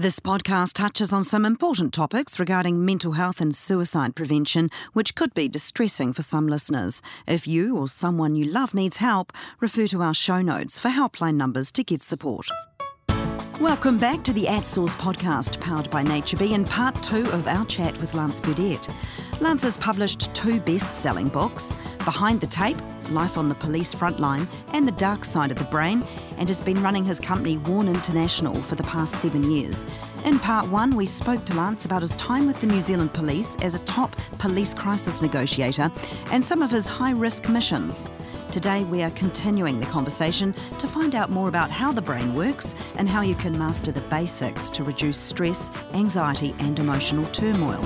This podcast touches on some important topics regarding mental health and suicide prevention, which could be distressing for some listeners. If you or someone you love needs help, refer to our show notes for helpline numbers to get support. Welcome back to the At Source podcast, powered by NatureBee, and part two of our chat with Lance Burdett. Lance has published two best selling books Behind the Tape, Life on the Police Frontline, and The Dark Side of the Brain, and has been running his company Warn International for the past seven years. In part one, we spoke to Lance about his time with the New Zealand Police as a top police crisis negotiator and some of his high risk missions. Today, we are continuing the conversation to find out more about how the brain works and how you can master the basics to reduce stress, anxiety, and emotional turmoil.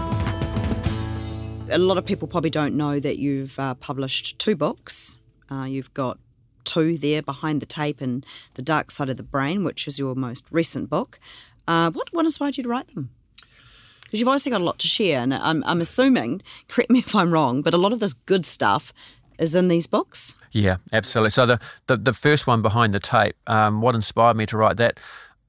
A lot of people probably don't know that you've uh, published two books. Uh, you've got two there behind the tape and The Dark Side of the Brain, which is your most recent book. Uh, what, what inspired you to write them? Because you've obviously got a lot to share, and I'm, I'm assuming, correct me if I'm wrong, but a lot of this good stuff is in these books. Yeah, absolutely. So the the, the first one behind the tape, um, what inspired me to write that?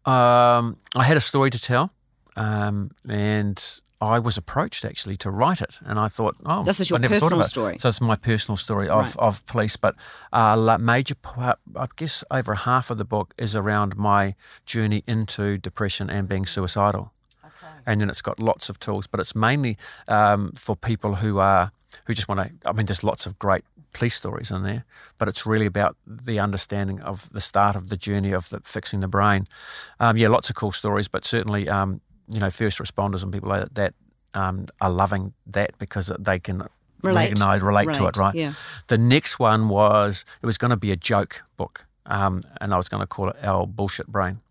Um, I had a story to tell, um, and I was approached actually to write it, and I thought, oh, this is your I never personal thought of it. story. So it's my personal story of, Right. of police, but uh, major part, I guess over half of the book is around my journey into depression and being suicidal and then it's got lots of tools, but it's mainly um, for people who are who just want to. I mean, there's lots of great police stories in there, but it's really about the understanding of the start of the journey of the, fixing the brain. Um, yeah, lots of cool stories, but certainly, um, you know, first responders and people like that um, are loving that because they can Relate. recognize, relate, to it, right? yeah. The next one was it was going to be a joke book, um, and I was going to call it our bullshit brain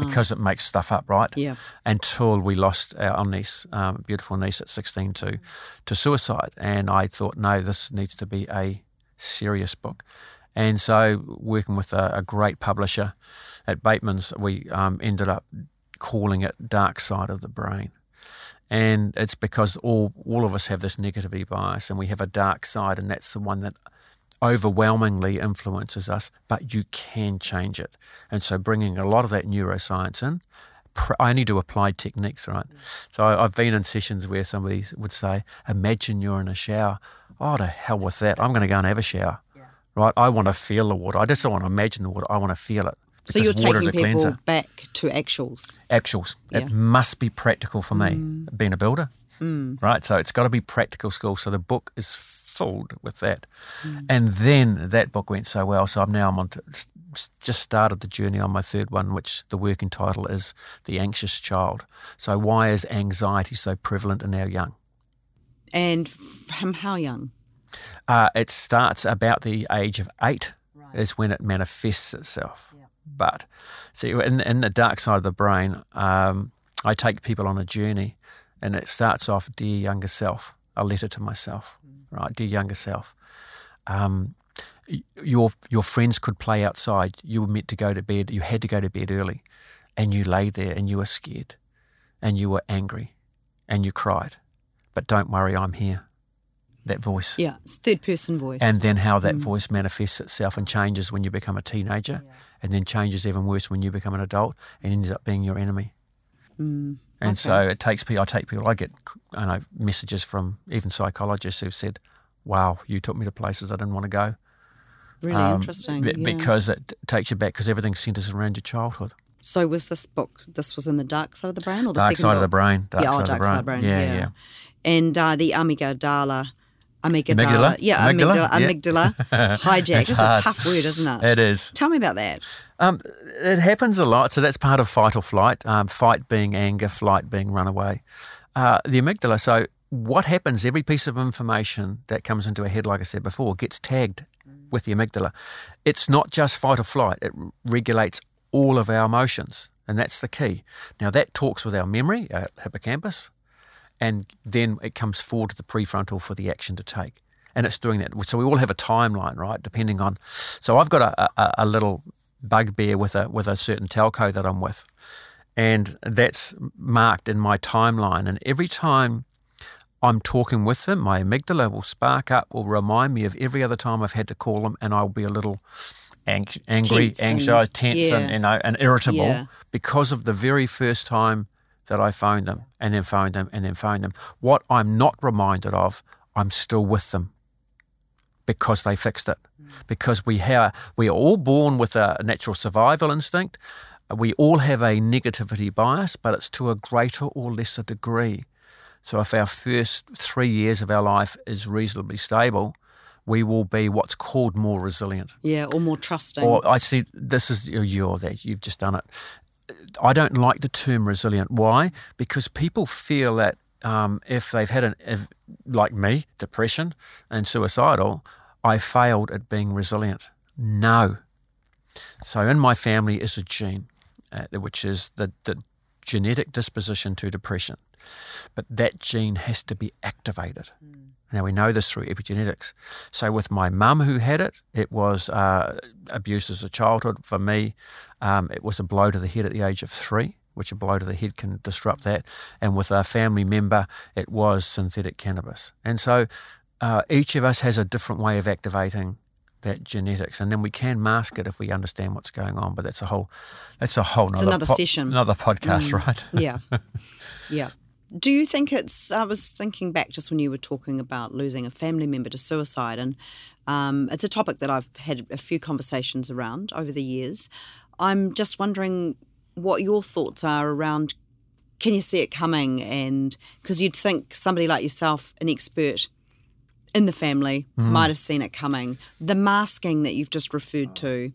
because it makes stuff up, right? Yeah. Until we lost our niece, um, beautiful niece at 16 to, to suicide. And I thought, no, this needs to be a serious book. And so, working with a, a great publisher at Bateman's, we um, ended up calling it Dark Side of the Brain. And it's because all, all of us have this negativity bias and we have a dark side, and that's the one that overwhelmingly influences us, but you can change it. And so bringing a lot of that neuroscience in, I only do applied techniques, right? Mm. So I, I've been in sessions where somebody would say, imagine you're in a shower. Oh, to hell with that. I'm going to go and have a shower, right? I want to feel the water. I just don't want to imagine the water. I want to feel it. So you're taking a people cleanser. back to actuals. Actuals. Yeah. It must be practical for me, mm. being a builder. Mm. Right? So it's got to be practical school. So the book is with that. And then that book went so well. So I'm now I'm on to, just started the journey on my third one, which the working title is The Anxious Child. So why is anxiety so prevalent in our young? And from how young? Uh, it starts about the age of eight is when it manifests itself. But see, in, in the dark side of the brain, um, I take people on a journey, and it starts off, dear younger self, a letter to myself, mm. right, dear younger self. Um, your your friends could play outside. You were meant to go to bed. You had to go to bed early, and you lay there and you were scared, and you were angry, and you cried. But don't worry, I'm here. That voice Yeah, it's third person voice. and then how that mm. voice manifests itself and changes when you become a teenager, and then changes even worse when you become an adult and ends up being your enemy. Mm. And so it takes people. I take people. I get I know messages from even psychologists who've said, "Wow, you took me to places I didn't want to go." really Um, interesting. be- yeah. Because it takes you back because everything centers around your childhood. So was this book? This was in the dark side of the brain, or the Dark second side of the brain. Dark yeah, side oh, of the dark brain. side of the brain. Yeah, Yeah, yeah. And uh, the amygdala, amygdala, Amygdala? yeah, Amygdala? amygdala, Yeah. amygdala hijack. It's It's a tough word, isn't it? It is. Tell me about that. Um, it happens a lot. So that's part of fight or flight. Um, fight being anger, flight being run away. Uh, the amygdala. So what happens? Every piece of information that comes into a head, like I said before, gets tagged with the amygdala. It's not just fight or flight. It regulates all of our emotions, and that's the key. Now that talks with our memory, our hippocampus, and then it comes forward to the prefrontal for the action to take. And it's doing that. So we all have a timeline, right? Depending on. So I've got a, a, a little bugbear with a with a certain telco that I'm with, and that's marked in my timeline. And every time I'm talking with them, my amygdala will spark up, will remind me of every other time I've had to call them, and I'll be a little ang- angry, Tense and- anxious, tense, and you know, and irritable Yeah. because of the very first time that I phoned them and then phoned them and then phoned them. What I'm not reminded of, I'm still with them because they fixed it. Because we have, we are all born with a natural survival instinct. We all have a negativity bias, but it's to a greater or lesser degree. So if our first three years of our life is reasonably stable, we will be what's called more resilient. Yeah, or more trusting. Or I see this is you're that you've just done it. I don't like the term resilient. Why? Because people feel that um, if they've had an, if, like me, depression and suicidal, I failed at being resilient. No. So in my family is a gene, uh, which is the, the genetic disposition to depression. But that gene has to be activated. Mm. Now we know this through epigenetics. So with my mum who had it, it was uh, abuse as a childhood. For me, um, it was a blow to the head at the age of three, which a blow to the head can disrupt that. And with a family member, it was synthetic cannabis. And so uh, each of us has a different way of activating that genetics, and then we can mask it if we understand what's going on. But that's a whole that's a whole it's another po- session, another podcast, mm. right? yeah, yeah. Do you think it's? I was thinking back just when you were talking about losing a family member to suicide, and um, it's a topic that I've had a few conversations around over the years. I'm just wondering what your thoughts are around. Can you see it coming? And because you'd think somebody like yourself, an expert in the family, mm. might have seen it coming. The masking that you've just referred to,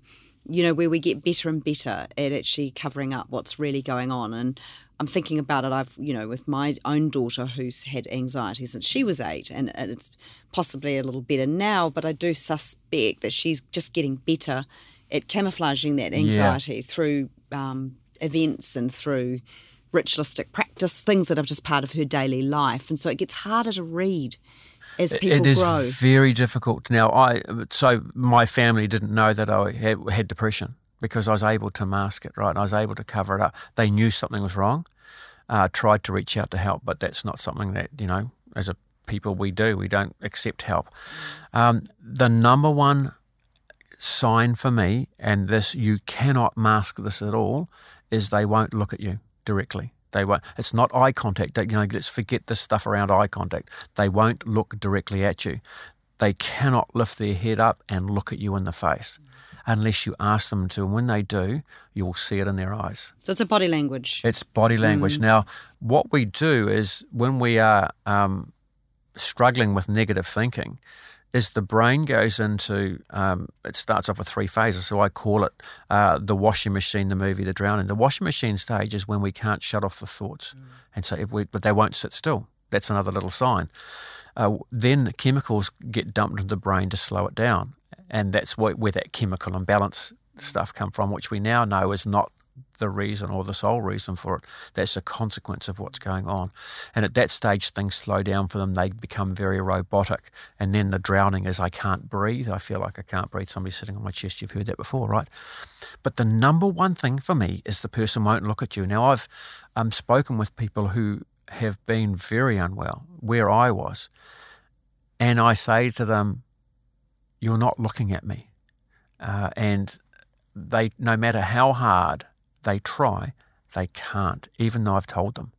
you know, where we get better and better at actually covering up what's really going on. And I'm thinking about it. I've, you know, with my own daughter who's had anxiety since she was eight, and, it's possibly a little better now, but I do suspect that she's just getting better at camouflaging that anxiety yeah. through um, events and through ritualistic practice, things that are just part of her daily life. And so it gets harder to read as people grow. it is grow. very difficult now. I so my family didn't know that I had, had depression because I was able to mask it, right? And I was able to cover it up. They knew something was wrong, uh, tried to reach out to help, but that's not something that, you know, as a people we do. We don't accept help. Um, the number one sign for me, and this you cannot mask this at all, is they won't look at you directly. They won't. It's not eye contact. You know, let's forget this stuff around eye contact. They won't look directly at you. They cannot lift their head up and look at you in the face unless you ask them to. And when they do, you'll see it in their eyes. So it's a body language. It's body language. Mm. Now, what we do is when we are um, struggling with negative thinking, is the brain goes into um, it starts off with three phases. So I call it uh, the washing machine, the movie, the drowning. The washing machine stage is when we can't shut off the thoughts, mm. and so if we but they won't sit still. That's another little sign. Uh, then chemicals get dumped into the brain to slow it down, and that's where, where that chemical imbalance stuff come from, which we now know is not the reason or the sole reason for it. That's a consequence of what's going on. And at that stage, things slow down for them. They become very robotic. And then the drowning is I can't breathe. I feel like I can't breathe. Somebody's sitting on my chest. You've heard that before, right? But the number one thing for me is the person won't look at you. Now, I've um, spoken with people who have been very unwell, where I was. And I say to them, you're not looking at me. Uh, and they, no matter how hard they try, they can't, even though I've told them.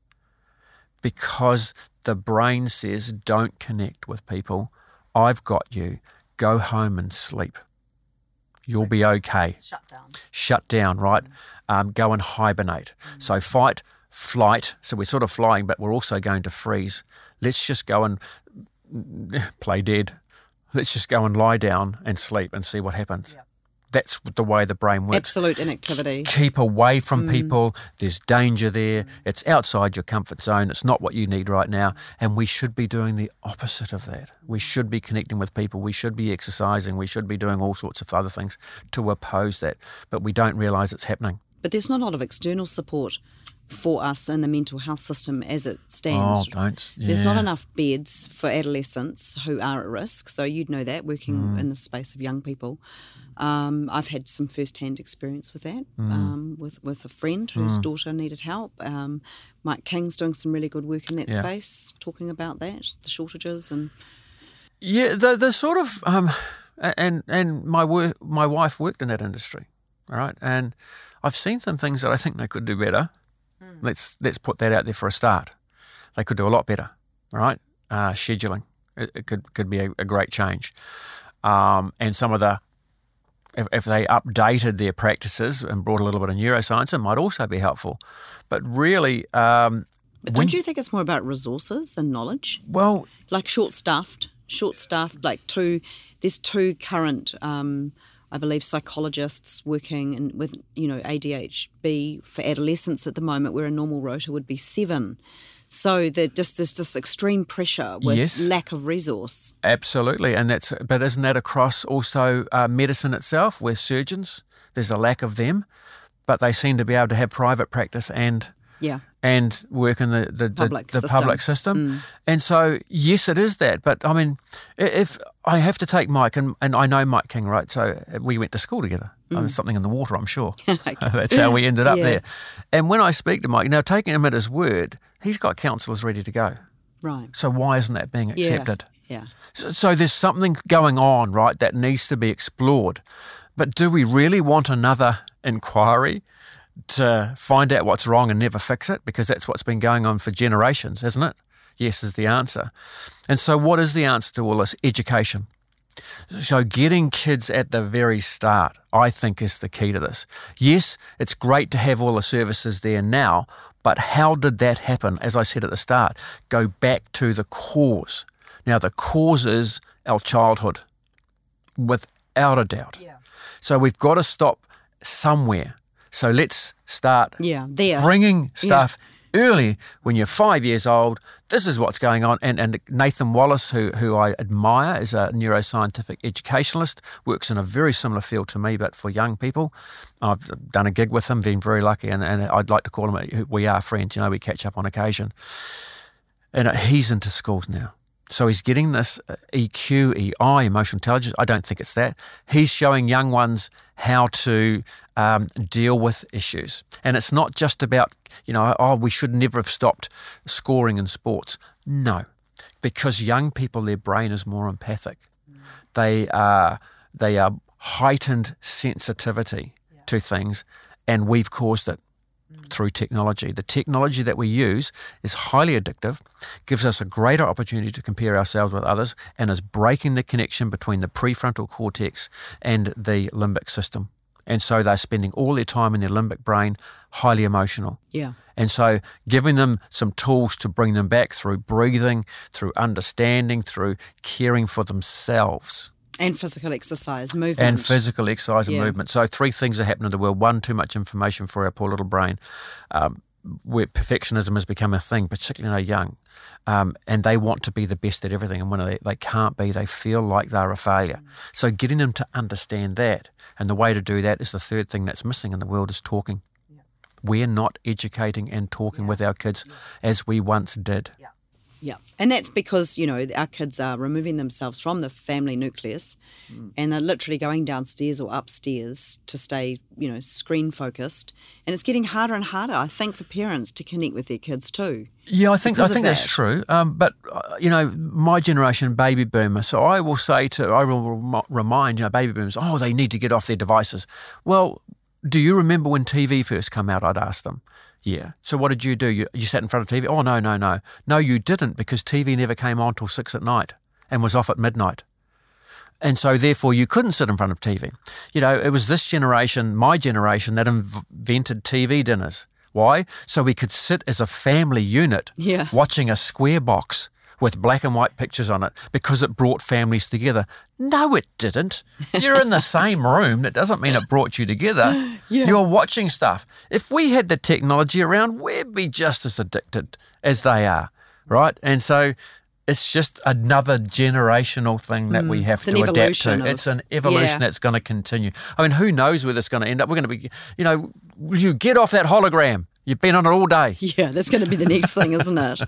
Because the brain says, don't connect with people. I've got you. Go home and sleep. You'll be okay. Shut down. Shut down, right? Mm. Um, go and hibernate. Mm. So fight, flight. So we're sort of flying, but we're also going to freeze. Let's just go and play dead let's just go and lie down and sleep and see what happens. That's the way the brain works. Absolute inactivity. Keep away from mm. people. There's danger there. Mm. It's outside your comfort zone. It's not what you need right now. And we should be doing the opposite of that. We should be connecting with people. We should be exercising. We should be doing all sorts of other things to oppose that. But we don't realise it's happening. But there's not a lot of external support for us in the mental health system as it stands. Oh, don't. Yeah. There's not enough beds for adolescents who are at risk. So you'd know that working mm. in the space of young people. Um, I've had some first-hand experience with that, mm. um, with with a friend whose mm. daughter needed help. Um, Mike King's doing some really good work in that yeah. space, talking about that, the shortages and. Yeah, the the sort of um, and and my work, my wife worked in that industry, all right, and I've seen some things that I think they could do better Let's let's put that out there for a start. They could do a lot better, right? Uh, scheduling it, it, could could be a, a great change, um, and some of the if, if, they updated their practices and brought a little bit of neuroscience, it might also be helpful. But really, um, but don't you think it's more about resources than knowledge? Well, like short staffed, short staffed, like two. There's two current. Um, I believe psychologists working in, with you know ADHD for adolescents at the moment, where a normal rota would be seven. So there just there's this extreme pressure with yes. lack of resource. Absolutely, and that's but isn't that across also uh, medicine itself, where surgeons there's a lack of them, but they seem to be able to have private practice and yeah and work in the the public the, the system. public system. Mm. And so yes, it is that. But I mean, if I have to take Mike and and I know Mike King, right? So we went to school together. Mm. There's something in the water, I'm sure. That's how we ended up yeah. there. And when I speak to Mike, now taking him at his word, he's got counsellors ready to go. Right. So why isn't that being accepted? Yeah. yeah. So, so there's something going on, right, that needs to be explored. But do we really want another inquiry? To find out what's wrong and never fix it because that's what's been going on for generations, isn't it? Yes, is the answer. And so, what is the answer to all this? Education. So, getting kids at the very start, I think, is the key to this. Yes, it's great to have all the services there now, but how did that happen? As I said at the start, go back to the cause. Now, the cause is our childhood, without a doubt. Yeah. So, we've got to stop somewhere so let's start yeah, there. bringing stuff yeah. early when you're five years old. This is what's going on. And, and Nathan Wallis, who, who I admire, is a neuroscientific educationalist, works in a very similar field to me, but for young people. I've done a gig with him, been very lucky, and, and I'd like to call him, we are friends, you know, we catch up on occasion. And uh, he's into schools now. So he's getting this uh, EQ, EI, emotional intelligence. I don't think it's that. He's showing young ones how to um, deal with issues. And it's not just about, you know, oh, we should never have stopped scoring in sports. No, because young people, their brain is more empathic. Mm. They are, they are heightened sensitivity yeah. to things, and we've caused it through technology. The technology that we use is highly addictive, gives us a greater opportunity to compare ourselves with others, and is breaking the connection between the prefrontal cortex and the limbic system. And so they're spending all their time in their limbic brain, highly emotional. Yeah. And so giving them some tools to bring them back through breathing, through understanding, through caring for themselves and physical exercise, movement. And physical exercise and yeah. movement. So, three things are happening in the world. One, too much information for our poor little brain. Um, where perfectionism has become a thing, particularly in our young, um, and they want to be the best at everything, and when they, they can't be, they feel like they're a failure. Mm. So getting them to understand that, and the way to do that is the third thing that's missing in the world is talking. Yeah. We're not educating and talking yeah. with our kids yeah. as we once did. Yeah. And that's because, you know, our kids are removing themselves from the family nucleus mm. and they're literally going downstairs or upstairs to stay, you know, screen focused. And it's getting harder and harder, I think, for parents to connect with their kids too. Yeah, I think I think that. that's true. Um, but uh, you know, my generation, baby boomer. So I will say to, I will remind you know, baby boomers, oh, they need to get off their devices. Well, do you remember when TV first came out? I'd ask them. Yeah. So what did you do? You, you sat in front of TV? Oh, no, no, no. No, you didn't because TV never came on till six at night and was off at midnight. And so, therefore, you couldn't sit in front of TV. You know, it was this generation, my generation, that invented TV dinners. Why? So we could sit as a family unit yeah. watching a square box with black and white pictures on it because it brought families together. No, it didn't. You're in the same room. That doesn't mean it brought you together. Yeah. You're watching stuff. If we had the technology around, we'd be just as addicted as they are, right? And so it's just another generational thing that mm. we have to adapt to. Of, it's an evolution yeah. that's going to continue. I mean, who knows where this is going to end up? We're going to be, you know, you get off that hologram. You've been on it all day. Yeah, that's going to be the next thing, isn't it?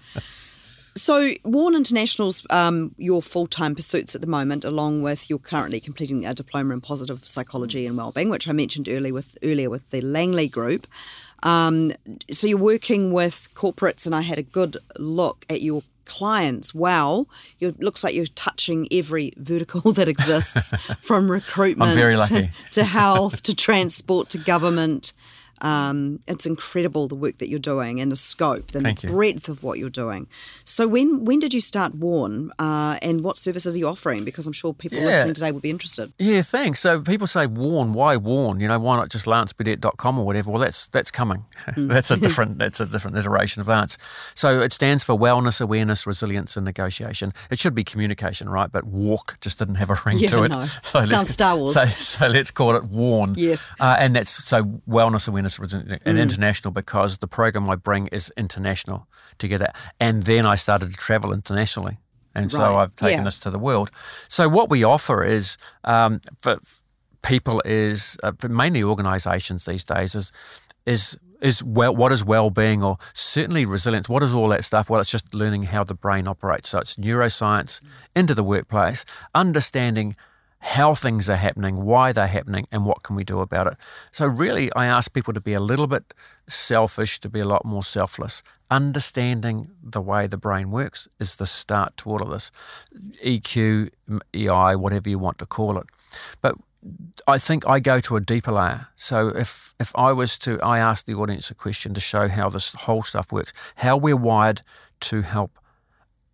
So, Warn International's um, your full time pursuits at the moment, along with you're currently completing a diploma in positive psychology and wellbeing, which I mentioned earlier with earlier with the Langley Group. Um, so you're working with corporates, and I had a good look at your clients. Wow, it looks like you're touching every vertical that exists, from recruitment I'm very lucky. To, to health to transport to government. Um, it's incredible the work that you're doing and the scope and Thank the you. breadth of what you're doing. So when when did you start Warn uh, and what services are you offering? Because I'm sure people Yeah. listening today would be interested. Yeah, thanks. So people say warn, why warn? You know, why not just lanceburdett.com or whatever? Well, that's that's coming. that's a different that's a different iteration of Lance. So it stands for wellness, awareness, resilience, and negotiation. It should be communication, right? But walk just didn't have a ring Yeah, to it. no. So let's- Sounds Star Wars. So, so let's call it warn. Yes. Uh, and that's so wellness, awareness, resilience, and international because the program I bring is international together. And then I started to travel internationally. And so I've taken Yeah. this to the world. So what we offer is um, for people is uh, for mainly organisations these days is is is well what is well-being or certainly resilience. What is all that stuff? Well, it's just learning how the brain operates. So it's neuroscience into the workplace, understanding how things are happening, why they're happening, and what can we do about it. So really, I ask people to be a little bit selfish, to be a lot more selfless. Understanding the way the brain works is the start to all of this. EQ, EI, whatever you want to call it. But I think I go to a deeper layer. So if if I was to, I ask the audience a question to show how this whole stuff works, how we're wired to help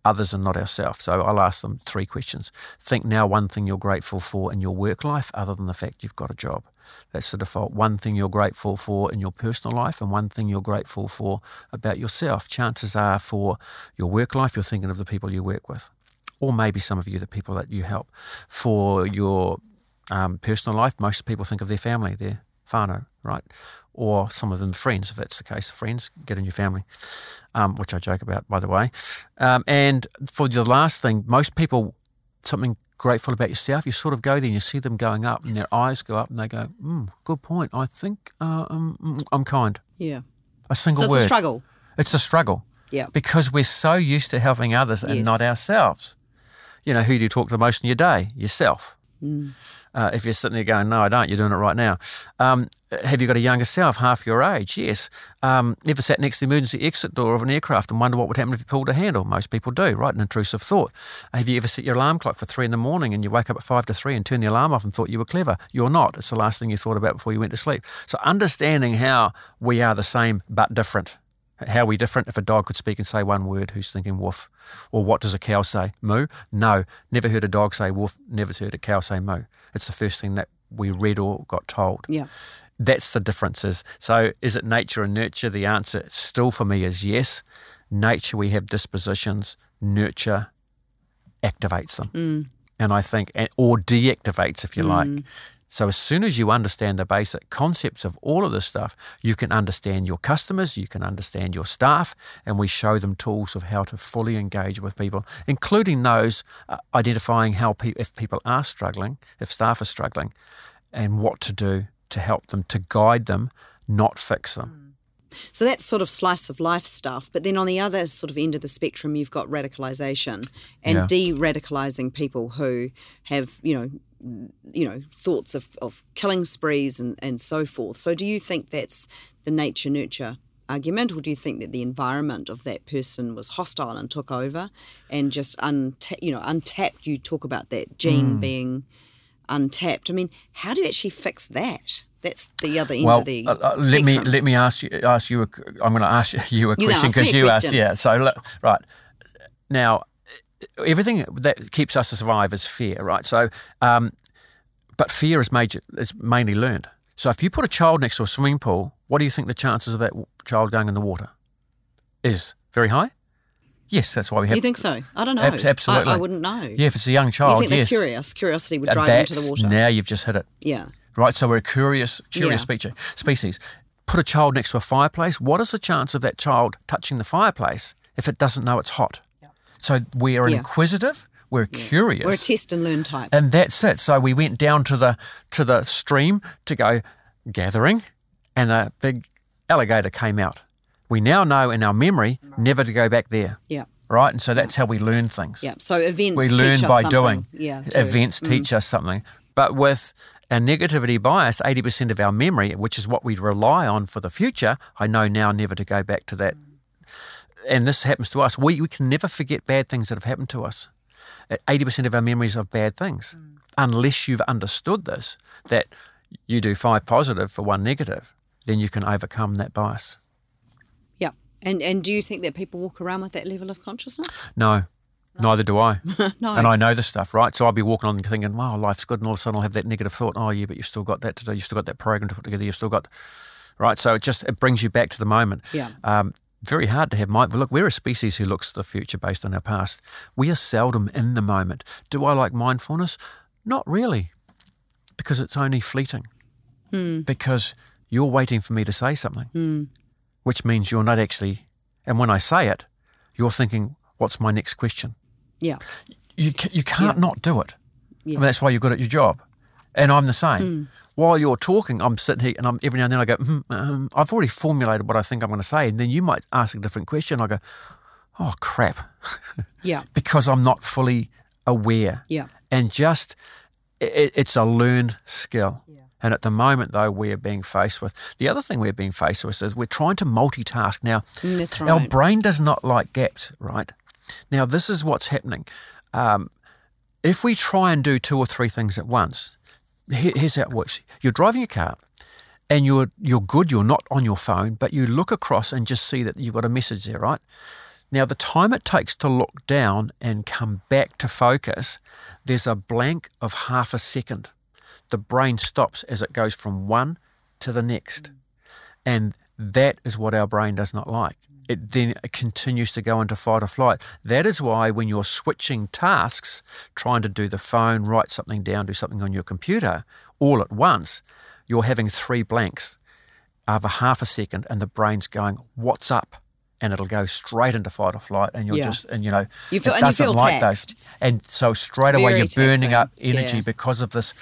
others and not ourselves. So I'll ask them three questions. Think now one thing you're grateful for in your work life, other than the fact you've got a job. That's the default. One thing you're grateful for in your personal life, and one thing you're grateful for about yourself. Chances are for your work life, you're thinking of the people you work with, or maybe some of you, the people that you help. For your um, personal life, most people think of their family, their whānau, right? Or some of them friends, if that's the case. Friends, get in your family, um, which I joke about, by the way. Um, and for the last thing, most people, something grateful about yourself, you sort of go there and you see them going up and their eyes go up and they go, mm, good point. I think uh, um, mm, I'm kind. Yeah. A single So it's word. a struggle. It's a struggle Yeah. because we're so used to helping others and Yes. not ourselves. You know, who do you talk to the most in your day? Yourself. Mm. Uh, if you're sitting there going, no, I don't, you're doing it right now. Um, have you got a younger self, half your age? Yes. Um, never sat next to the emergency exit door of an aircraft and wonder what would happen if you pulled a handle? Most people do, right? An intrusive thought. Have you ever set your alarm clock for three in the morning and you wake up at five to three and turn the alarm off and thought you were clever? You're not. It's the last thing you thought about before you went to sleep. So understanding how we are the same but different. How are we different? If a dog could speak and say one word, who's thinking woof? Or what does a cow say? Moo? No. Never heard a dog say woof, never heard a cow say moo. It's the first thing that we read or got told. Yeah. That's the differences. So is it nature and nurture? The answer still for me is yes. Nature, we have dispositions. Nurture activates them. Mm. And I think, or deactivates, if you like. Mm. So as soon as you understand the basic concepts of all of this stuff, you can understand your customers, you can understand your staff, and we show them tools of how to fully engage with people, including those uh, identifying how pe- if people are struggling, if staff are struggling, and what to do to help them, to guide them, not fix them. So that's sort of slice of life stuff. But then on the other sort of end of the spectrum, you've got radicalization and Yeah. de-radicalizing people who have, you know, you know, thoughts of, of killing sprees and, and so forth. So do you think that's the nature nurture argument, or do you think that the environment of that person was hostile and took over and just unta- you know, untapped? You talk about that gene mm. being untapped. I mean, how do you actually fix that? That's the other end Well, of the uh, uh, let me let me ask you ask you. A, I'm going to ask you a question because you asked. Yeah. So right now, everything that keeps us alive is fear, right? So, um, but fear is major is mainly learned. So if you put a child next to a swimming pool, what do you think the chances of that child going in the water is? Very high. Yes, that's why we have. You think so? I don't know. Abs- absolutely. I, I wouldn't know. yeah, if it's a young You child, think they're yes. curious? Curiosity would drive them into the water. Now you've just hit it. yeah. Right? So we're a curious, curious Yeah. species. Species. Put a child next to a fireplace. What is the chance of that child touching the fireplace if it doesn't know it's hot? So we are Yeah. inquisitive. We're curious. We're a test and learn type. and that's it. So we went down to the to the stream to go gathering, and a big alligator came out. We now know in our memory never to go back there, yeah. right? And so that's how we learn things. Yeah. So events We learn by something. doing. Yeah. too. Events mm. teach us something. But with our negativity bias, 80% of our memory, which is what we rely on for the future, I know now never to go back to that. And this happens to us. We, we can never forget bad things that have happened to us. Uh, 80% of our memories of bad things, unless you've understood this, that you do five positive for one negative. then you can overcome that bias. Yeah. And and do you think that people walk around with that level of consciousness? No, neither do I. no. And I know this stuff, right? So I'll be walking on thinking, wow, life's good. And all of a sudden I'll have that negative thought. Oh, yeah, but you've still got that to do. You've still got that program to put together. You've still got, right? So it just, it brings you back to the moment. Yeah. Um, very hard to have mind. Look, we're a species who looks to the future based on our past. We are seldom in the moment. Do I like mindfulness? Not really, because it's only fleeting. Because you're waiting for me to say something, which means you're not actually. And when I say it, you're thinking, "What's my next question?" Yeah. You you can't not do it. Yeah. I mean, that's why you're good at your job. And I'm the same. While you're talking, I'm sitting here and I'm every now and then I go, mm, um, I've already formulated what I think I'm going to say. And then you might ask a different question. I go, oh, crap. Yeah. because I'm not fully aware. Yeah. And just, it, it's a learned skill. Yeah. And at the moment, though, we're being faced with the other thing we're being faced with is we're trying to multitask. Now, Mm, that's our brain does not like gaps, right? Now, this is what's happening. Um, if we try and do two or three things at once, here, here's how it works. You're driving a car and you're you're good, you're not on your phone, but you look across and just see that you've got a message there, right? Now the time it takes to look down and come back to focus, there's a blank of half a second. The brain stops as it goes from one to the next. And that is what our brain does not like. It then continues to go into fight or flight. That is why when you're switching tasks, trying to do the phone, write something down, do something on your computer all at once, you're having three blanks of a half a second and the brain's going, What's up? And it'll go straight into fight or flight and you're Yeah. just and you know You feel- it doesn't feel like taxed. those. And so straight away Very you're burning taxing. up energy Yeah. because of this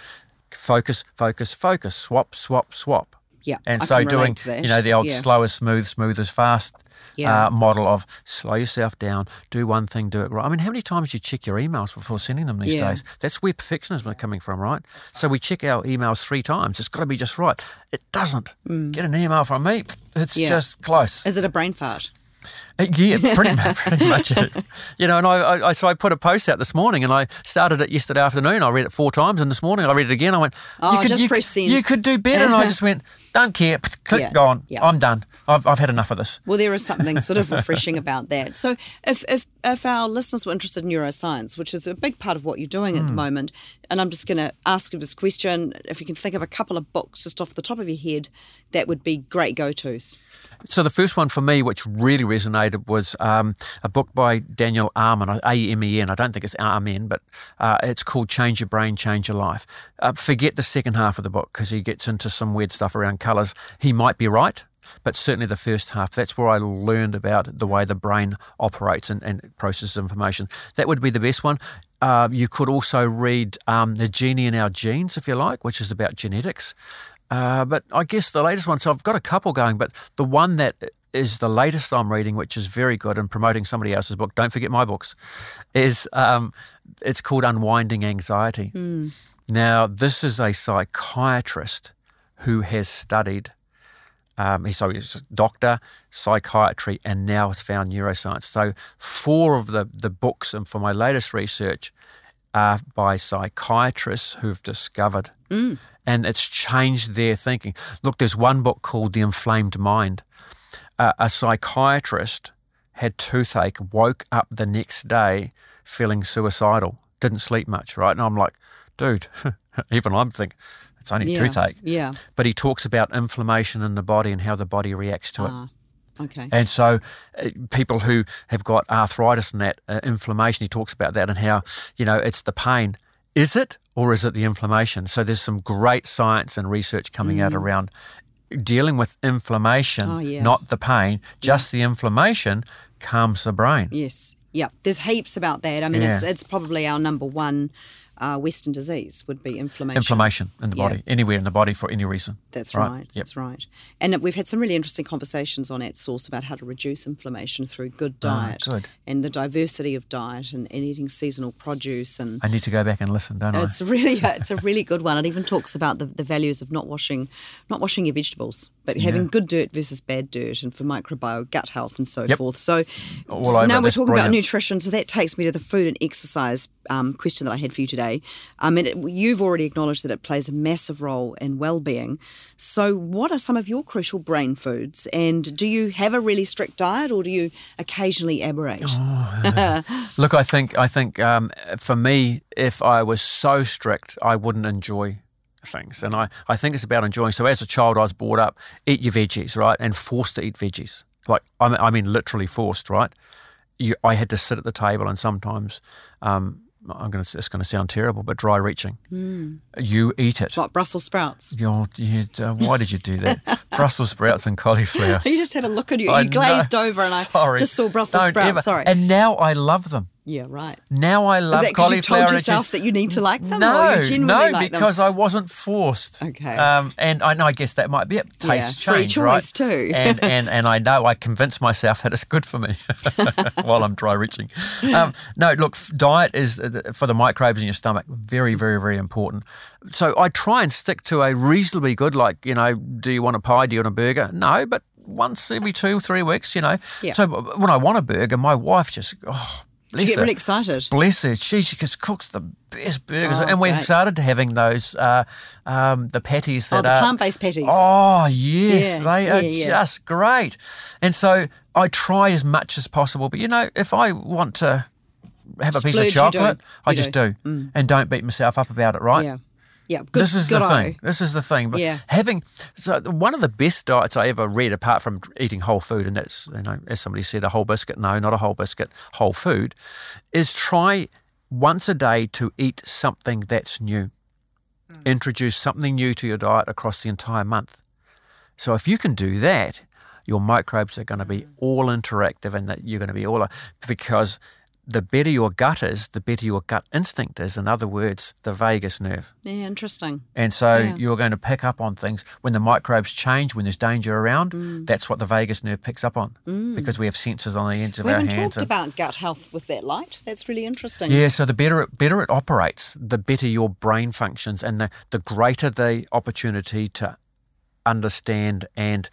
focus, focus, focus, swap, swap, swap. Yeah, And I so doing, you know, the old Yeah. slow is smooth, smooth is fast Yeah. uh, model of slow yourself down, do one thing, do it right. I mean, how many times do you check your emails before sending them these Yeah. days? That's where perfectionism is coming from, right? So we check our emails three times. It's got to be just right. It doesn't. Get an email from me, it's Mm. Just close. Is it a brain fart? Uh, Yeah, pretty much. Pretty much it. You know, and I, I, so I put a post out this morning, and I started it yesterday afternoon. I read it four times, and this morning I read it again. I went, Oh, "You could, you, press could- send. you could do better." And I just went, "Don't care. Click, Yeah, gone. yeah. I'm done. I've, I've had enough of this." Well, there is something sort of refreshing about that. So, if, if if our listeners were interested in neuroscience, which is a big part of what you're doing Hmm. at the moment, and I'm just going to ask you this question: if you can think of a couple of books just off the top of your head, that would be great go-tos. So the first one for me, which really resonated, was um, a book by Daniel Amen, A-M-E-N. I don't think it's Amen, but uh, it's called Change Your Brain, Change Your Life. Uh, forget the second half of the book because he gets into some weird stuff around colours. He might be right, but certainly the first half, that's where I learned about the way the brain operates and, and processes information. That would be the best one. Uh, you could also read um, The Genie in Our Genes, if you like, which is about genetics. Uh, but I guess the latest one, so I've got a couple going, but the one that is the latest I'm reading, which is very good and promoting somebody else's book, don't forget my books, is um, it's called Unwinding Anxiety. Now, this is a psychiatrist who has studied, um, he's, so he's a doctor, psychiatry, and now has found neuroscience. So, four of the, the books and for my latest research are by psychiatrists who've discovered and it's changed their thinking. Look, there's one book called The Inflamed Mind. Uh, a psychiatrist had toothache, woke up the next day feeling suicidal, didn't sleep much, right? And I'm like, dude, even I'm thinking, it's only Yeah. toothache. Yeah. But he talks about inflammation in the body and how the body reacts to it. Ah, okay. And so, uh, people who have got arthritis and that uh, inflammation, he talks about that and how, you know, it's the pain. Is it or is it the inflammation? So, there's some great science and research coming out around dealing with inflammation, Mm. Oh, yeah. not the pain. Just the inflammation calms the brain. Yes. Yeah. There's heaps about that. I mean, Yeah. it's it's probably our number one uh, Western disease would be inflammation. Inflammation in the Yeah. body, anywhere in the body for any reason. That's Right. right. Yep. That's right. And we've had some really interesting conversations on at Source about how to reduce inflammation through good diet Ah, good. and the diversity of diet and, and eating seasonal produce and I need to go back and listen, don't I? it's really it's a really good one. It even talks about the, the values of not washing not washing your vegetables, but having good dirt versus bad dirt, and for microbiome, gut health, and so Yep. forth. So, so now we're talking brilliant. about nutrition. So that takes me to the food and exercise um, question that I had for you today. I mean, it, you've already acknowledged that it plays a massive role in well-being. So, what are some of your crucial brain foods? And do you have a really strict diet, or do you occasionally aberrate? Oh, Look, I think I think um, for me, if I was so strict, I wouldn't enjoy things. And I, I think it's about enjoying. So as a child, I was brought up, eat your veggies, right? And forced to eat veggies. Like, I mean, I mean literally forced, right? You, I had to sit at the table and sometimes, um, I'm going to, it's going to sound terrible, but dry reaching. Mm. You eat it. Like Brussels sprouts. You're, you, uh, why did you do that? Brussels sprouts and cauliflower. you just had a look at you. You glazed over and I just saw Brussels sprouts. Sorry. And now I love them. Yeah, right. Now I love Is that cauliflower. You told yourself that you need to like them. No, no, like because them? I wasn't forced. Okay. Um, and I, I guess that might be it. Taste yeah, change, free right? choice too. and and and I know I convinced myself that it's good for me while I'm dry reaching. Um, no, look, diet is uh, for the microbes in your stomach very, very, very important. So I try and stick to a reasonably good, like you know, do you want a pie? Do you want a burger? No, but once every two, three weeks, you know. Yeah. So when I want a burger, my wife just oh Bless you get really excited. Bless her. She just cooks the best burgers. Oh, and we've great. started having those, uh, um, the patties that oh, the are. plant based patties. Oh, yes. Yeah, they yeah, are yeah. just great. And so I try as much as possible. But, you know, if I want to have a piece of chocolate, I You just do. do. And don't beat myself up about it, right? Yeah. Yeah. Good, this is the eye. thing. This is the thing. But Yeah. having so one of the best diets I ever read, apart from eating whole food, and that's you know, as somebody said, a whole biscuit. No, not a whole biscuit. Whole food is try once a day to eat something that's new. Mm. Introduce something new to your diet across the entire month. So if you can do that, your microbes are going to be mm. all interactive, and that you're going to be all uh, because the better your gut is, the better your gut instinct is. In other words, the vagus nerve. Yeah, interesting. And so Yeah. you're going to pick up on things when the microbes change, when there's danger around. Mm. That's what the vagus nerve picks up on because we have sensors on the ends of We our haven't hands. talked and- about gut health with that light. That's really interesting. yeah, so the better it, better it operates, the better your brain functions, and the, the greater the opportunity to understand and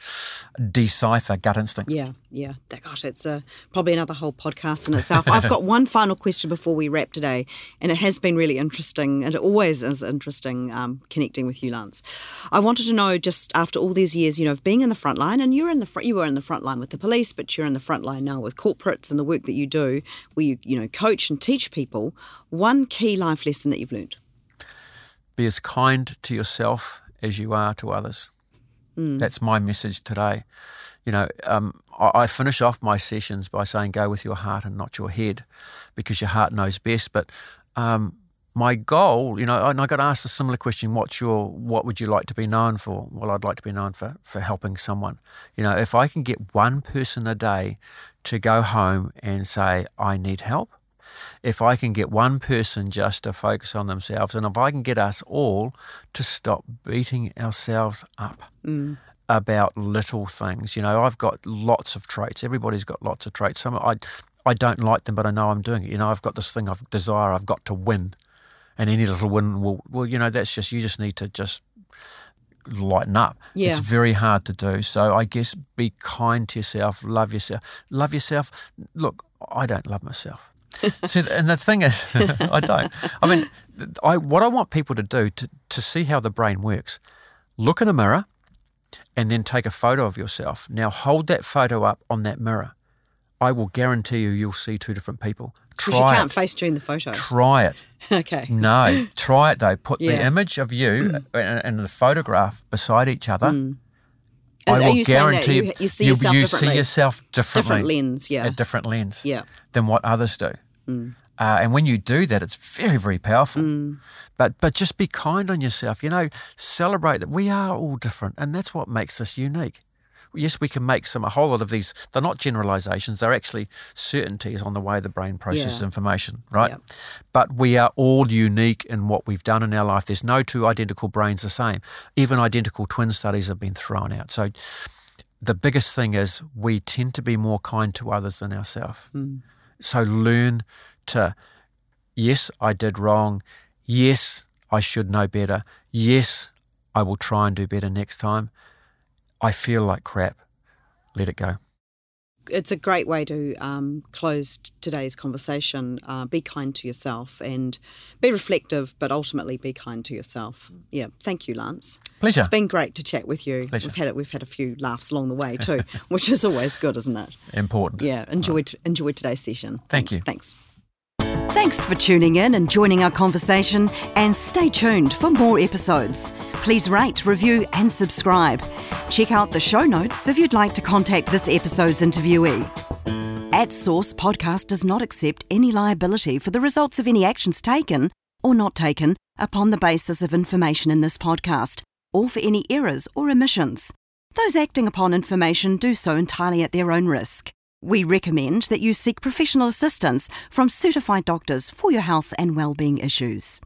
decipher gut instinct. Yeah, yeah. That, gosh, that's uh, probably another whole podcast in itself. I've got one final question before we wrap today, and it has been really interesting, and it always is interesting um, connecting with you, Lance. I wanted to know, just after all these years, you know, of being in the front line, and you're in the front, you were in the front line with the police, but you're in the front line now with corporates and the work that you do, where you, you know, coach and teach people. One key life lesson that you've learned. Be as kind to yourself as you are to others. That's my message today. You know, um, I, I finish off my sessions by saying, "Go with your heart and not your head," because your heart knows best. But um, my goal, you know, and I got asked a similar question: "What's your, what would you like to be known for?" Well, I'd like to be known for for helping someone. You know, if I can get one person a day to go home and say, "I need help," if I can get one person just to focus on themselves, and if I can get us all to stop beating ourselves up mm. about little things. You know, I've got lots of traits. Everybody's got lots of traits. Some I I don't like them, but I know I'm doing it. You know, I've got this thing of desire. I've got to win, and any little win will. Well, you know, that's just you just need to just lighten up. Yeah. It's very hard to do. So I guess be kind to yourself, love yourself. Love yourself. Look, I don't love myself. see, and the thing is, I don't. I mean, I what I want people to do to, to see how the brain works, look in a mirror and then take a photo of yourself. Now hold that photo up on that mirror. I will guarantee you you'll see two different people. Because you Try can't it. face during the photo. Try it. okay. No, try it though. Put the image of you and, and the photograph beside each other. Mm. Is- I are will you saying that guarantee you- you see yourself you differently? see yourself differently. Different lens, yeah. A different lens Yeah. than what others do. Uh, and when you do that, it's very, very powerful. But but just be kind on yourself. You know, celebrate that we are all different, and that's what makes us unique. Yes, we can make some a whole lot of these. They're not generalizations; they're actually certainties on the way the brain processes Yeah. information, right? Yeah. But we are all unique in what we've done in our life. There's no two identical brains the same. Even identical twin studies have been thrown out. So the biggest thing is we tend to be more kind to others than ourselves. Hmm. So learn to, yes, I did wrong. Yes, I should know better. Yes, I will try and do better next time. I feel like crap. Let it go. it's a great way to um, close today's conversation. Uh, be kind to yourself and be reflective, but ultimately be kind to yourself. Yeah, thank you, Lance. Pleasure. It's been great to chat with you. Pleasure. We've had it. we've had a few laughs along the way too, which is always good, isn't it? Important. Yeah, enjoyed enjoyed today's session. Thank Thanks. you. Thanks. Thanks for tuning in and joining our conversation, and stay tuned for more episodes. Please rate, review, and subscribe. Check out the show notes if you'd like to contact this episode's interviewee. At Source Podcast does not accept any liability for the results of any actions taken or not taken upon the basis of information in this podcast, or for any errors or omissions. Those acting upon information do so entirely at their own risk. We recommend that you seek professional assistance from certified doctors for your health and well-being issues.